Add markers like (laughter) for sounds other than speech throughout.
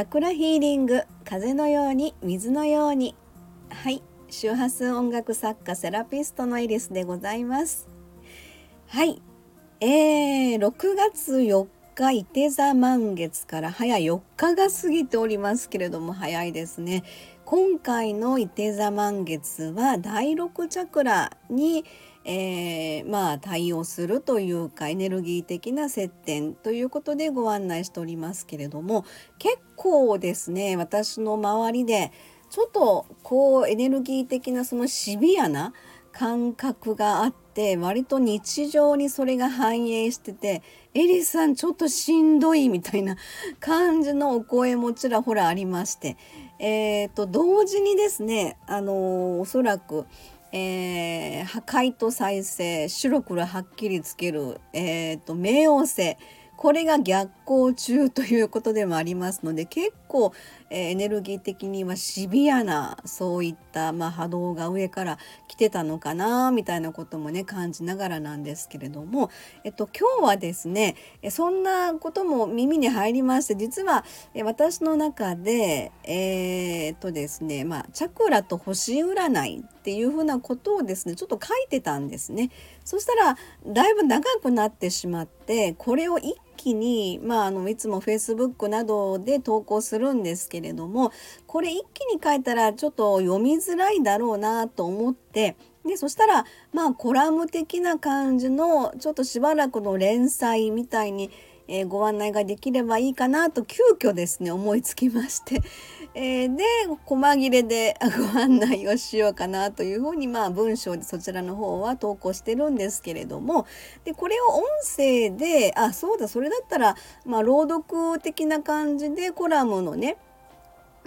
チャクラヒーリング風のように水のように。はい。周波数音楽作家セラピストのイリスでございます。はい。えー、6月4日伊手座満月から早4日が過ぎておりますけれども早いですね。今回の伊手座満月は第6チャクラにえー、まあ対応するというかエネルギー的な接点ということでご案内しておりますけれども結構ですね私の周りでちょっとこうエネルギー的なそのシビアな感覚があって割と日常にそれが反映してて「エリさんちょっとしんどい」みたいな感じのお声もちらほらありましてえーと同時にですねあのおそらくえー、破壊と再生白黒はっきりつける、えーと、冥王星これが逆行中ということでもありますので結構、えー、エネルギー的にはシビアなそういった、まあ、波動が上から来てたのかなみたいなこともね感じながらなんですけれども、えっと、今日はですねそんなことも耳に入りまして実は私の中でえー、っとですねまあチャクラと星占いっていうふうなことをですねちょっと書いてたんですね。そしたらだいぶ長くなってしまってこれを一時に、まあ、あのいつも Facebook などで投稿するんですけれどもこれ一気に書いたらちょっと読みづらいだろうなと思ってでそしたらまあコラム的な感じのちょっとしばらくの連載みたいにえー、ご案内ができればいいかなと急遽ですね思いつきまして、(laughs) えー、で細切れでご案内をしようかなというふうにまあ文章でそちらの方は投稿してるんですけれども。でこれを音声であそうだそれだったらまあ朗読的な感じでコラムのね、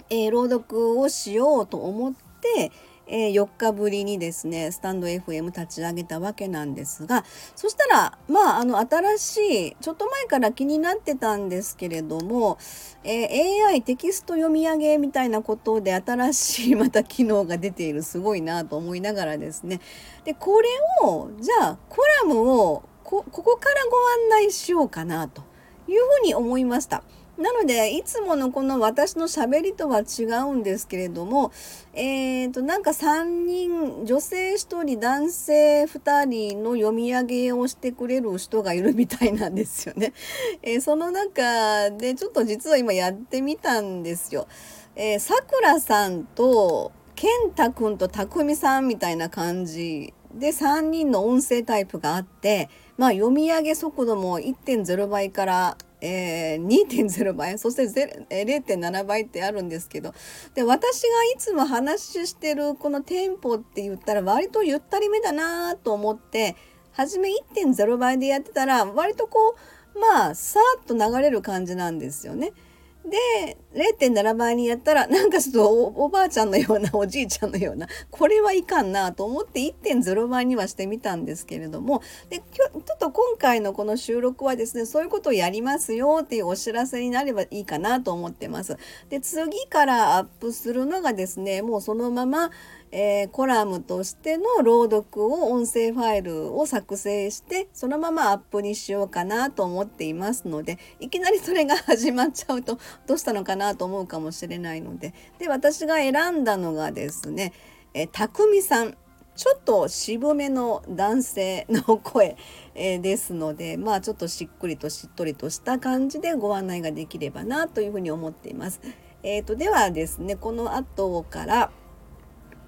えー、朗読をしようと思ってえー、4日ぶりにですねスタンド FM 立ち上げたわけなんですがそしたらまああの新しいちょっと前から気になってたんですけれども、えー、AI テキスト読み上げみたいなことで新しい (laughs) また機能が出ているすごいなと思いながらですねでこれをじゃあコラムをここからご案内しようかなというふうに思いました。なのでいつものこの私のしゃべりとは違うんですけれどもえーと、なんか3人女性1人男性2人の読み上げをしてくれる人がいるみたいなんですよね。(laughs) えー、その中でちょっと実は今やってみたんですよ。えー、さくらさんと健太くんとたくみさんみたいな感じで3人の音声タイプがあってまあ読み上げ速度も1.0倍からえー、2.0倍そして0.7倍ってあるんですけどで私がいつも話してるこのテンポって言ったら割とゆったりめだなと思って初め1.0倍でやってたら割とこうまあさーっと流れる感じなんですよね。で0.7倍にやったらなんかちょっとおばあちゃんのようなおじいちゃんのようなこれはいかんなと思って1.0倍にはしてみたんですけれどもでちょっと今回のこの収録はですねそういうことをやりますよっていうお知らせになればいいかなと思ってます。で次からアップするのがですねもうそのままえー、コラムとしての朗読を音声ファイルを作成してそのままアップにしようかなと思っていますのでいきなりそれが始まっちゃうとどうしたのかなと思うかもしれないので。で私が選んだのがですね、え、たくみさん。ちょっと渋めの男性の声、(laughs) え、ですのでまあちょっとしっくりとしっとりとした感じでご案内ができればなというふうに思っています。えーと、ではですねこの後から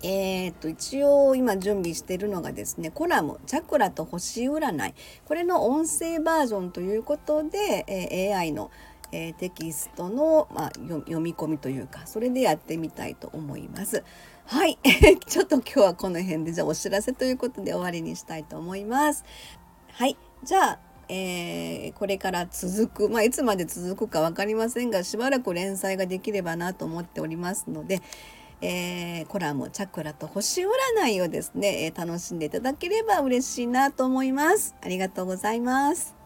えー、と一応今準備しているのがですねコラム「チャクラと星占い」これの音声バージョンということで、え、AI の、えー、テキストの、まあ、読み込みというかそれでやってみたいと思います。はい、(laughs) ちょっと今日はこの辺でじゃあお知らせということで終わりにしたいと思います。はいじゃあえー、これから続く、まあ、いつまで続くか分かりませんがしばらく連載ができればなと思っておりますので、えー、コラム「チャクラと星占い」をですね、え、楽しんでいただければ嬉しいなと思います。ありがとうございます。